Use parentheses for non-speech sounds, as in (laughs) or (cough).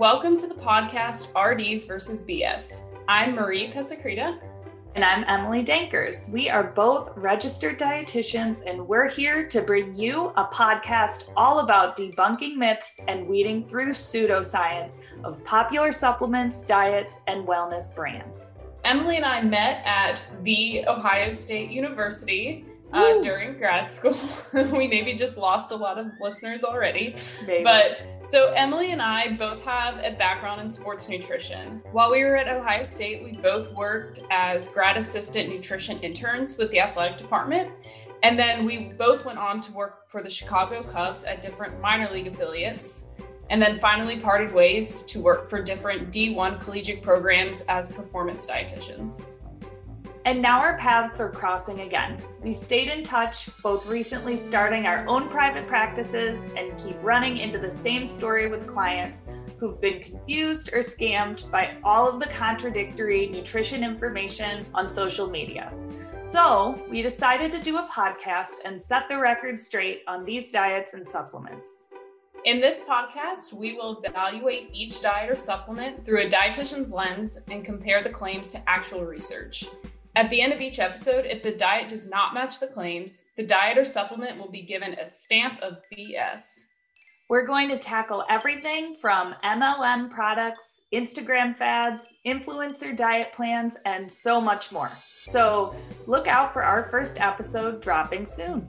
Welcome to the podcast RDs versus BS. I'm Marie Pesacrita. And I'm Emily Dankers. We are both registered dietitians, and we're here to bring you a podcast all about debunking myths and weeding through pseudoscience of popular supplements, diets, and wellness brands. Emily and I met at the Ohio State University uh, during grad school. (laughs) we maybe just lost a lot of listeners already. Maybe. But so Emily and I both have a background in sports nutrition. While we were at Ohio State, we both worked as grad assistant nutrition interns with the athletic department. And then we both went on to work for the Chicago Cubs at different minor league affiliates. And then finally parted ways to work for different D1 collegiate programs as performance dietitians. And now our paths are crossing again. We stayed in touch, both recently starting our own private practices and keep running into the same story with clients who've been confused or scammed by all of the contradictory nutrition information on social media. So, we decided to do a podcast and set the record straight on these diets and supplements. In this podcast, we will evaluate each diet or supplement through a dietitian's lens and compare the claims to actual research. At the end of each episode, if the diet does not match the claims, the diet or supplement will be given a stamp of BS. We're going to tackle everything from MLM products, Instagram fads, influencer diet plans, and so much more. So look out for our first episode dropping soon.